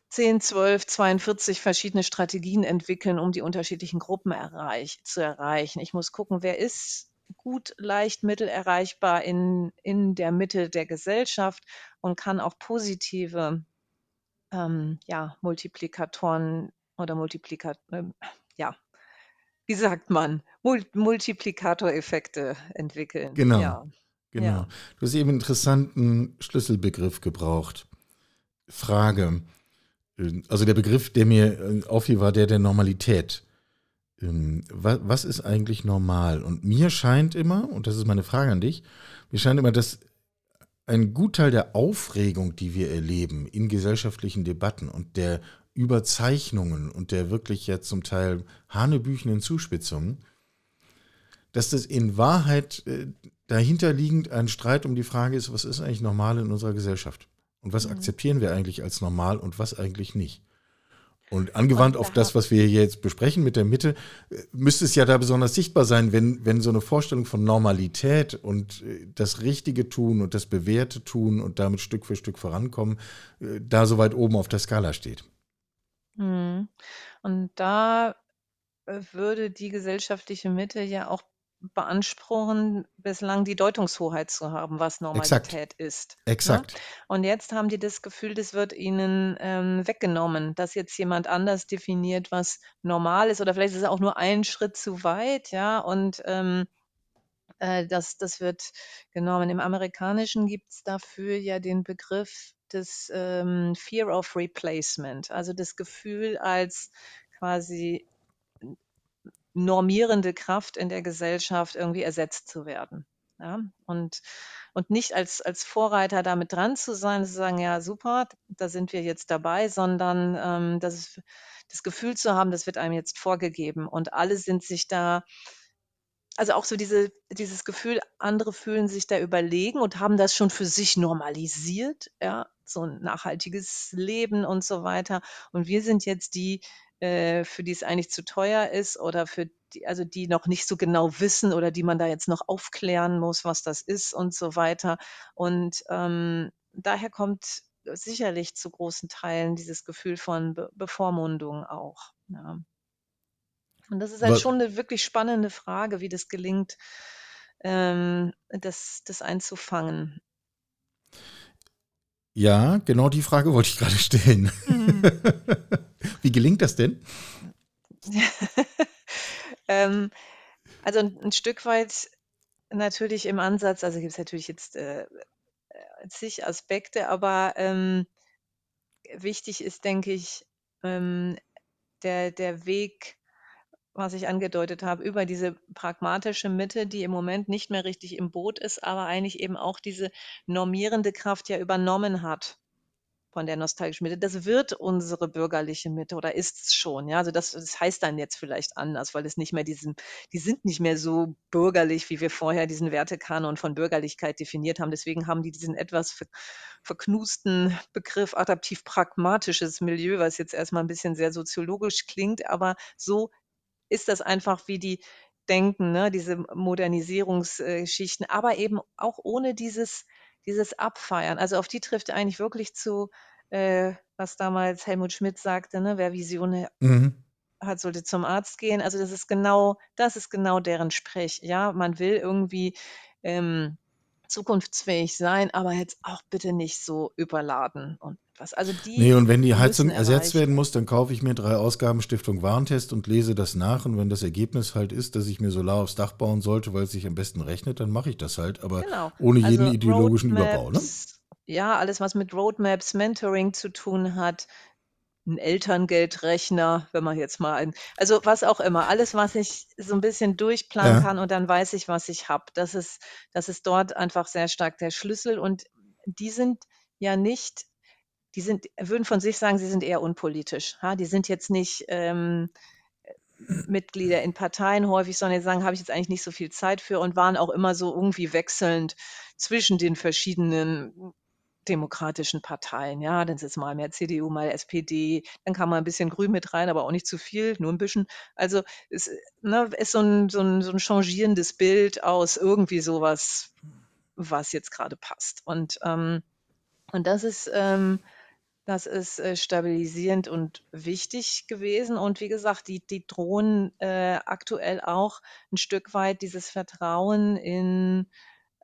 Speaker 3: 10, 12, 42 verschiedene Strategien entwickeln, um die unterschiedlichen Gruppen erreich, zu erreichen. Ich muss gucken, wer ist gut, leicht, mittel erreichbar in, in der Mitte der Gesellschaft und kann auch positive ähm, ja, Multiplikatoren oder Multiplikatoren, äh, ja, wie sagt man, Mul Multiplikatoreffekte entwickeln.
Speaker 2: Genau.
Speaker 3: Ja.
Speaker 2: Genau.
Speaker 3: Ja.
Speaker 2: Du hast eben einen interessanten Schlüsselbegriff gebraucht. Frage. Also der Begriff, der mir äh, auffiel, war der der Normalität. Ähm, was ist eigentlich normal? Und mir scheint immer, und das ist meine Frage an dich, mir scheint immer, dass ein Gutteil der Aufregung, die wir erleben in gesellschaftlichen Debatten und der Überzeichnungen und der wirklich jetzt zum Teil hanebüchenden Zuspitzungen, dass das in Wahrheit äh, dahinterliegend ein Streit um die Frage ist, was ist eigentlich normal in unserer Gesellschaft? Und was mhm. akzeptieren wir eigentlich als normal und was eigentlich nicht? Und angewandt auf das, was wir hier jetzt besprechen mit der Mitte, äh, müsste es ja da besonders sichtbar sein, wenn, wenn so eine Vorstellung von Normalität und äh, das Richtige tun und das Bewährte tun und damit Stück für Stück vorankommen, da so weit oben auf der Skala steht.
Speaker 3: Mhm. Und da äh, würde die gesellschaftliche Mitte ja auch beanspruchen, bislang die Deutungshoheit zu haben, was Normalität ist.
Speaker 2: Ne? Exakt.
Speaker 3: Und jetzt haben die das Gefühl, das wird ihnen ähm, weggenommen, dass jetzt jemand anders definiert, was normal ist, oder vielleicht ist es auch nur ein Schritt zu weit, ja, und ähm, äh, das, das wird genommen. Im Amerikanischen gibt es dafür ja den Begriff des ähm, Fear of Replacement, also das Gefühl als quasi normierende Kraft in der Gesellschaft irgendwie ersetzt zu werden. Ja, und, und nicht als, als Vorreiter damit dran zu sein, zu sagen, ja, super, da sind wir jetzt dabei, sondern ähm, das, das Gefühl zu haben, das wird einem jetzt vorgegeben und alle sind sich da also auch so diese, dieses Gefühl, andere fühlen sich da überlegen und haben das schon für sich normalisiert, ja, so ein nachhaltiges Leben und so weiter. Und wir sind jetzt die, äh, für die es eigentlich zu teuer ist oder für die, also die noch nicht so genau wissen oder die man da jetzt noch aufklären muss, was das ist und so weiter. Und ähm, daher kommt sicherlich zu großen Teilen dieses Gefühl von Be Bevormundung auch. Ja. Und das ist halt schon eine wirklich spannende Frage, wie das gelingt, ähm, das, das einzufangen.
Speaker 2: Ja, genau die Frage wollte ich gerade (laughs) stellen. Mhm. Wie gelingt das denn? (laughs)
Speaker 3: ähm, also ein, ein, Stück weit natürlich im Ansatz, also gibt es natürlich jetzt äh, äh, zig Aspekte, aber ähm, wichtig ist, denke ich, ähm, der, der Weg was ich angedeutet habe, über diese pragmatische Mitte, die im Moment nicht mehr richtig im Boot ist, aber eigentlich eben auch diese normierende Kraft ja übernommen hat von der nostalgischen Mitte. Das wird unsere bürgerliche Mitte oder ist es schon. Ja, also das, das heißt dann jetzt vielleicht anders, weil es nicht mehr diesen, die sind nicht mehr so bürgerlich, wie wir vorher diesen Wertekanon von Bürgerlichkeit definiert haben. Deswegen haben die diesen etwas verknusten Begriff adaptiv pragmatisches Milieu, was jetzt erstmal ein bisschen sehr soziologisch klingt, aber so ist das einfach, wie die denken, ne? diese Modernisierungsgeschichten, aber eben auch ohne dieses, dieses Abfeiern. Also auf die trifft eigentlich wirklich zu, äh, was damals Helmut Schmidt sagte, ne? wer Visionen mhm. hat, sollte zum Arzt gehen. Also das ist genau, das ist genau deren Sprech. Ja, man will irgendwie ähm, zukunftsfähig sein, aber jetzt auch bitte nicht so überladen und was. Also die
Speaker 2: nee, und wenn die Heizung ersetzt werden muss, dann kaufe ich mir drei Ausgaben Stiftung Warentest und lese das nach. Und wenn das Ergebnis halt ist, dass ich mir Solar aufs Dach bauen sollte, weil es sich am besten rechnet, dann mache ich das halt, aber genau. ohne jeden also ideologischen Roadmaps, Überbau. Ne?
Speaker 3: Ja, alles, was mit Roadmaps, Mentoring zu tun hat, ein Elterngeldrechner, wenn man jetzt mal ein, also was auch immer, alles, was ich so ein bisschen durchplanen ja. kann und dann weiß ich, was ich habe. Das ist, das ist dort einfach sehr stark der Schlüssel und die sind ja nicht die sind, würden von sich sagen, sie sind eher unpolitisch. Ha? Die sind jetzt nicht ähm, Mitglieder in Parteien häufig, sondern die sagen, habe ich jetzt eigentlich nicht so viel Zeit für und waren auch immer so irgendwie wechselnd zwischen den verschiedenen demokratischen Parteien. Ja, dann ist es mal mehr CDU, mal SPD, dann kann man ein bisschen Grün mit rein, aber auch nicht zu viel, nur ein bisschen. Also es ne, ist so ein, so, ein, so ein changierendes Bild aus irgendwie sowas, was jetzt gerade passt. Und, ähm, und das ist, ähm, das ist äh, stabilisierend und wichtig gewesen. Und wie gesagt, die, die drohen äh, aktuell auch ein Stück weit dieses Vertrauen in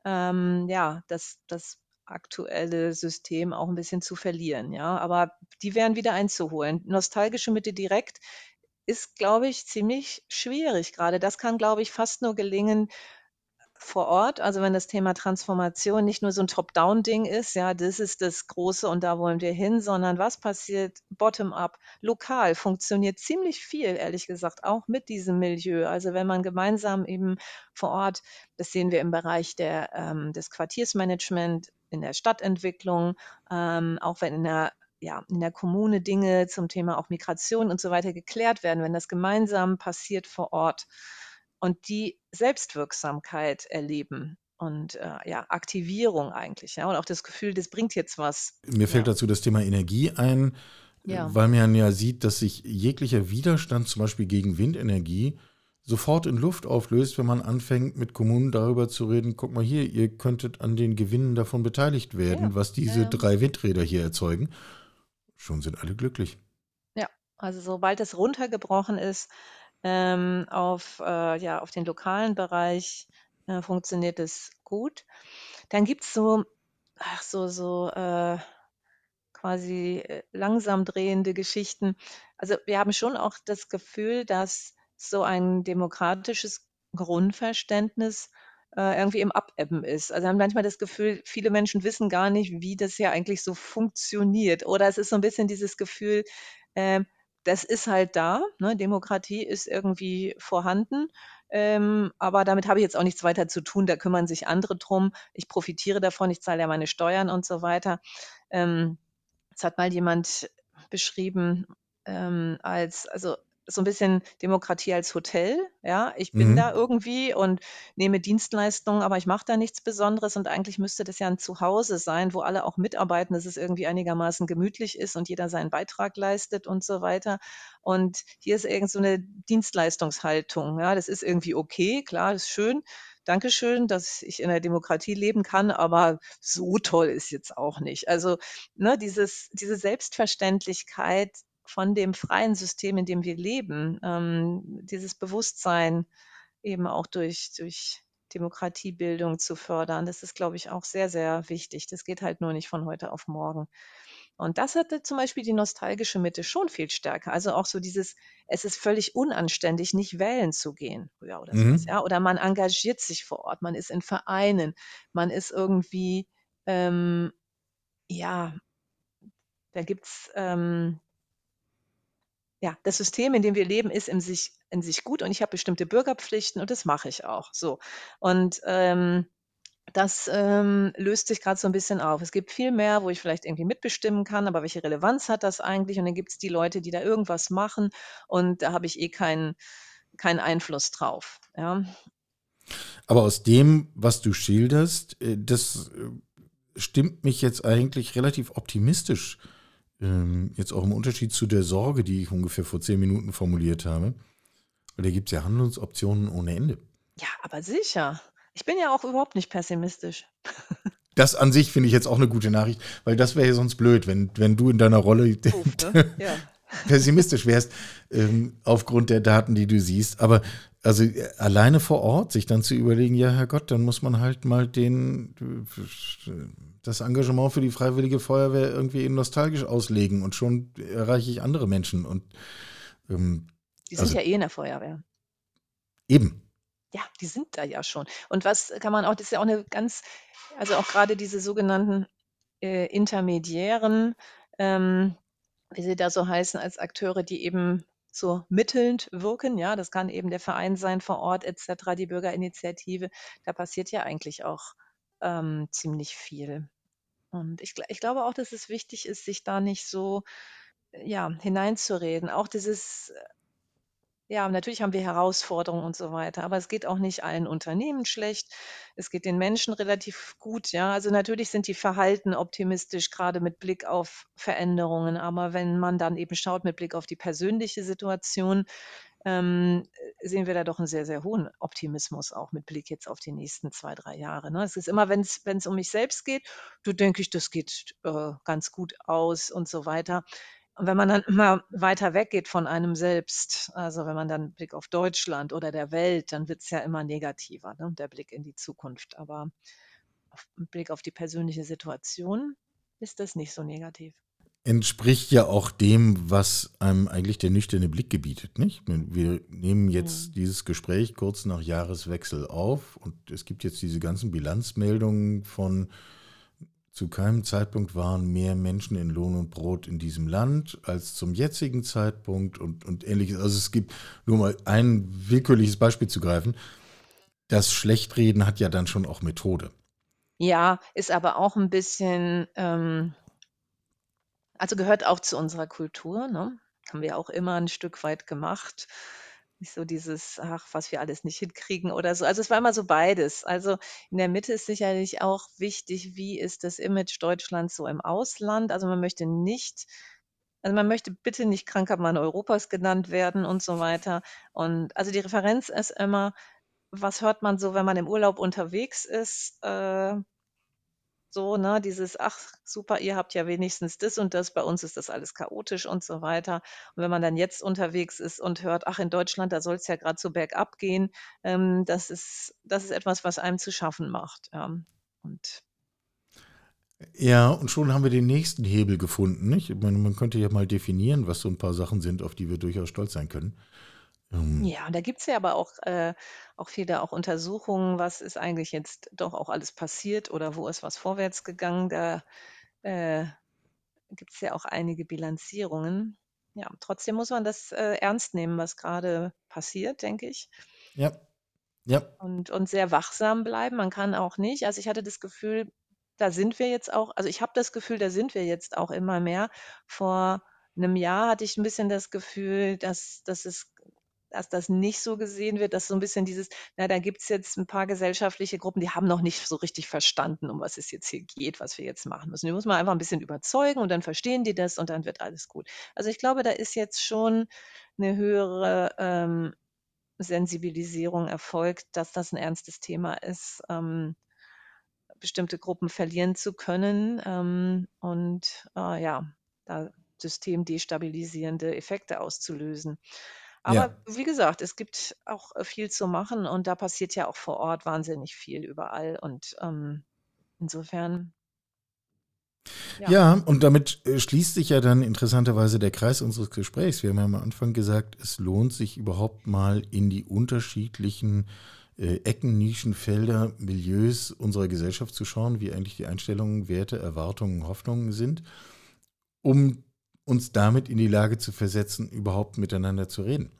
Speaker 3: ähm, ja, das, das aktuelle System auch ein bisschen zu verlieren, ja. Aber die wären wieder einzuholen. Nostalgische Mitte direkt ist, glaube ich, ziemlich schwierig gerade. Das kann, glaube ich, fast nur gelingen, vor Ort, also wenn das Thema Transformation nicht nur so ein Top-Down-Ding ist, ja, das ist das Große und da wollen wir hin, sondern was passiert bottom-up, lokal, funktioniert ziemlich viel, ehrlich gesagt, auch mit diesem Milieu. Also wenn man gemeinsam eben vor Ort, das sehen wir im Bereich der, ähm, des Quartiersmanagement, in der Stadtentwicklung, ähm, auch wenn in der ja, in der Kommune Dinge zum Thema auch Migration und so weiter geklärt werden, wenn das gemeinsam passiert vor Ort, und die Selbstwirksamkeit erleben und äh, ja, Aktivierung eigentlich, ja, und auch das Gefühl, das bringt jetzt was.
Speaker 2: Mir fällt
Speaker 3: ja.
Speaker 2: dazu das Thema Energie ein, ja. weil man ja sieht, dass sich jeglicher Widerstand zum Beispiel gegen Windenergie sofort in Luft auflöst, wenn man anfängt, mit Kommunen darüber zu reden, guck mal hier, ihr könntet an den Gewinnen davon beteiligt werden, ja. was diese drei Windräder hier erzeugen. Schon sind alle glücklich.
Speaker 3: Ja, also sobald es runtergebrochen ist, ähm, auf, äh, ja, auf den lokalen Bereich äh, funktioniert es gut. Dann gibt es so, ach, so, so äh, quasi äh, langsam drehende Geschichten. Also wir haben schon auch das Gefühl, dass so ein demokratisches Grundverständnis äh, irgendwie im Abebben ist. Also haben manchmal das Gefühl, viele Menschen wissen gar nicht, wie das ja eigentlich so funktioniert. Oder es ist so ein bisschen dieses Gefühl, äh, das ist halt da. Ne? Demokratie ist irgendwie vorhanden. Ähm, aber damit habe ich jetzt auch nichts weiter zu tun. Da kümmern sich andere drum. Ich profitiere davon. Ich zahle ja meine Steuern und so weiter. Ähm, es hat mal jemand beschrieben ähm, als, also so ein bisschen Demokratie als Hotel. Ja, ich bin mhm. da irgendwie und nehme Dienstleistungen, aber ich mache da nichts Besonderes und eigentlich müsste das ja ein Zuhause sein, wo alle auch mitarbeiten, dass es irgendwie einigermaßen gemütlich ist und jeder seinen Beitrag leistet und so weiter. Und hier ist irgend so eine Dienstleistungshaltung. Ja, das ist irgendwie okay, klar, ist schön. Dankeschön, dass ich in der Demokratie leben kann, aber so toll ist jetzt auch nicht. Also ne, dieses, diese Selbstverständlichkeit, von dem freien System, in dem wir leben, ähm, dieses Bewusstsein eben auch durch, durch Demokratiebildung zu fördern, das ist, glaube ich, auch sehr, sehr wichtig. Das geht halt nur nicht von heute auf morgen. Und das hatte zum Beispiel die nostalgische Mitte schon viel stärker. Also auch so dieses, es ist völlig unanständig, nicht wählen zu gehen. Ja, oder, mhm. sowas, ja? oder man engagiert sich vor Ort, man ist in Vereinen, man ist irgendwie, ähm, ja, da gibt es ähm, ja, das System, in dem wir leben, ist in sich, in sich gut und ich habe bestimmte Bürgerpflichten und das mache ich auch so. Und ähm, das ähm, löst sich gerade so ein bisschen auf. Es gibt viel mehr, wo ich vielleicht irgendwie mitbestimmen kann, aber welche Relevanz hat das eigentlich? Und dann gibt es die Leute, die da irgendwas machen und da habe ich eh keinen keinen Einfluss drauf. Ja.
Speaker 2: Aber aus dem, was du schilderst, äh, das äh, stimmt mich jetzt eigentlich relativ optimistisch ähm, jetzt auch im Unterschied zu der Sorge, die ich ungefähr vor zehn Minuten formuliert habe. Weil da gibt es ja Handlungsoptionen ohne Ende.
Speaker 3: Ja, aber sicher. Ich bin ja auch überhaupt nicht pessimistisch. (laughs)
Speaker 2: Das an sich finde ich jetzt auch eine gute Nachricht, weil das wäre ja sonst blöd, wenn, wenn du in deiner Rolle Uff, ne? (laughs) ja. pessimistisch wärst, ähm, aufgrund der Daten, die du siehst. Aber also äh, alleine vor Ort sich dann zu überlegen, ja, Herrgott, dann muss man halt mal den das Engagement für die Freiwillige Feuerwehr irgendwie nostalgisch auslegen und schon erreiche ich andere Menschen. Und,
Speaker 3: ähm, die sind also, ja eh in der Feuerwehr.
Speaker 2: Eben.
Speaker 3: Ja, die sind da ja schon. Und was kann man auch, das ist ja auch eine ganz, also auch gerade diese sogenannten äh, Intermediären, ähm, wie sie da so heißen, als Akteure, die eben so mittelnd wirken. Ja, das kann eben der Verein sein vor Ort etc., die Bürgerinitiative. Da passiert ja eigentlich auch ähm, ziemlich viel. Und ich, ich glaube auch, dass es wichtig ist, sich da nicht so ja, hineinzureden. Auch dieses ja, natürlich haben wir Herausforderungen und so weiter, aber es geht auch nicht allen Unternehmen schlecht. Es geht den Menschen relativ gut, ja. Also natürlich sind die Verhalten optimistisch, gerade mit Blick auf Veränderungen. Aber wenn man dann eben schaut mit Blick auf die persönliche Situation, ähm, sehen wir da doch einen sehr, sehr hohen Optimismus auch mit Blick jetzt auf die nächsten zwei, drei Jahre. Ne? Es ist immer, wenn es um mich selbst geht, du denke ich, das geht äh, ganz gut aus und so weiter. Und wenn man dann immer weiter weggeht von einem selbst, also wenn man dann Blick auf Deutschland oder der Welt, dann wird es ja immer negativer, ne, der Blick in die Zukunft. Aber auf, Blick auf die persönliche Situation ist das nicht so negativ.
Speaker 2: Entspricht ja auch dem, was einem eigentlich der nüchterne Blick gebietet, nicht? Wir nehmen jetzt mhm. dieses Gespräch kurz nach Jahreswechsel auf und es gibt jetzt diese ganzen Bilanzmeldungen von zu keinem Zeitpunkt waren mehr Menschen in Lohn und Brot in diesem Land als zum jetzigen Zeitpunkt und, und ähnliches. Also es gibt nur mal ein willkürliches Beispiel zu greifen. Das Schlechtreden hat ja dann schon auch Methode.
Speaker 3: Ja, ist aber auch ein bisschen, ähm, also gehört auch zu unserer Kultur, ne? Haben wir auch immer ein Stück weit gemacht. Nicht so dieses, ach, was wir alles nicht hinkriegen oder so. Also es war immer so beides. Also in der Mitte ist sicherlich auch wichtig, wie ist das Image Deutschlands so im Ausland? Also man möchte nicht also man möchte bitte nicht kranker Mann Europas genannt werden und so weiter. Und also die Referenz ist immer, was hört man so, wenn man im Urlaub unterwegs ist? Äh, so, ne, dieses, ach super, ihr habt ja wenigstens das und das, bei uns ist das alles chaotisch und so weiter. Und wenn man dann jetzt unterwegs ist und hört, ach in Deutschland, da soll es ja gerade so bergab gehen, ähm, das, ist, das ist etwas, was einem zu schaffen macht. Ja. Und
Speaker 2: ja, und schon haben wir den nächsten Hebel gefunden. Nicht? Man, man könnte ja mal definieren, was so ein paar Sachen sind, auf die wir durchaus stolz sein können.
Speaker 3: Ähm, Ja, da gibt es ja aber auch, äh, auch viele auch Untersuchungen, was ist eigentlich jetzt doch auch alles passiert oder wo ist was vorwärts gegangen. Da äh, gibt es ja auch einige Bilanzierungen. Ja, trotzdem muss man das äh, ernst nehmen, was gerade passiert, denke ich.
Speaker 2: Ja, ja,
Speaker 3: Und, und sehr wachsam bleiben. Man kann auch nicht. Also ich hatte das Gefühl, da sind wir jetzt auch, also ich habe das Gefühl, da sind wir jetzt auch immer mehr. Vor einem Jahr hatte ich ein bisschen das Gefühl, dass, dass es dass das nicht so gesehen wird, dass so ein bisschen dieses, na, da gibt es jetzt ein paar gesellschaftliche Gruppen, die haben noch nicht so richtig verstanden, um was es jetzt hier geht, was wir jetzt machen müssen. Die muss man einfach ein bisschen überzeugen und dann verstehen die das und dann wird alles gut. Also ich glaube, da ist jetzt schon eine höhere ähm, Sensibilisierung erfolgt, dass das ein ernstes Thema ist, ähm, bestimmte Gruppen verlieren zu können ähm, und äh, ja, da systemdestabilisierende Effekte auszulösen. Aber Ja. wie gesagt, es gibt auch äh, viel zu machen und da passiert ja auch vor Ort wahnsinnig viel überall und, ähm, insofern
Speaker 2: ja. Ja, und damit äh, schließt sich ja dann interessanterweise der Kreis unseres Gesprächs. Wir haben ja am Anfang gesagt, es lohnt sich überhaupt mal in die unterschiedlichen äh, Ecken, Nischen, Felder, Milieus unserer Gesellschaft zu schauen, wie eigentlich die Einstellungen, Werte, Erwartungen, Hoffnungen sind, um uns damit in die Lage zu versetzen, überhaupt miteinander zu reden.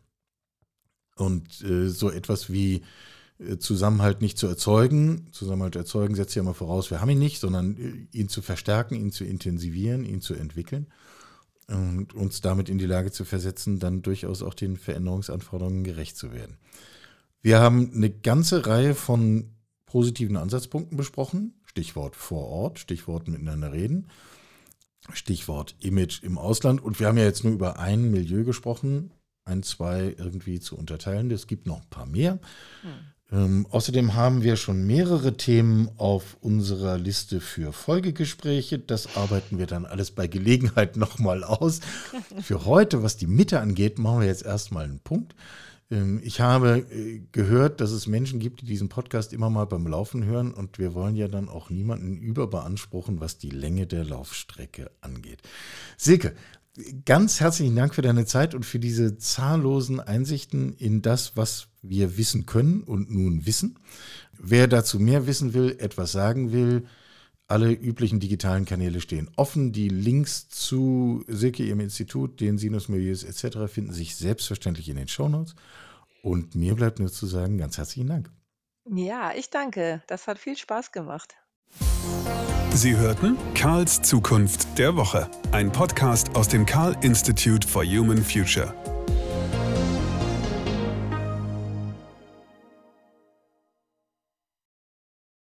Speaker 2: Und äh, so etwas wie äh, Zusammenhalt nicht zu erzeugen, Zusammenhalt erzeugen setzt ja immer voraus, wir haben ihn nicht, sondern äh, ihn zu verstärken, ihn zu intensivieren, ihn zu entwickeln und uns damit in die Lage zu versetzen, dann durchaus auch den Veränderungsanforderungen gerecht zu werden. Wir haben eine ganze Reihe von positiven Ansatzpunkten besprochen, Stichwort vor Ort, Stichwort miteinander reden. Stichwort Image im Ausland. Und wir haben ja jetzt nur über ein Milieu gesprochen, ein, zwei irgendwie zu unterteilen. Es gibt noch ein paar mehr. Hm. Ähm, außerdem haben wir schon mehrere Themen auf unserer Liste für Folgegespräche. Das arbeiten wir dann alles bei Gelegenheit (laughs) nochmal aus. (laughs) Für heute, was die Mitte angeht, machen wir jetzt erstmal einen Punkt. Ähm, ich habe äh, gehört, dass es Menschen gibt, die diesen Podcast immer mal beim Laufen hören und wir wollen ja dann auch niemanden überbeanspruchen, was die Länge der Laufstrecke angeht. Silke, ganz herzlichen Dank für deine Zeit und für diese zahllosen Einsichten in das, was wir wissen können und nun wissen. Wer dazu mehr wissen will, etwas sagen will, alle üblichen digitalen Kanäle stehen offen. Die Links zu Silke, ihrem Institut, den Sinusmilieus etc. finden sich selbstverständlich in den Shownotes. Und mir bleibt nur zu sagen, ganz herzlichen Dank.
Speaker 3: Ja, ich danke. Das hat viel Spaß gemacht.
Speaker 1: Sie hörten Karls Zukunft der Woche, ein Podcast aus dem Karl Institute for Human Future.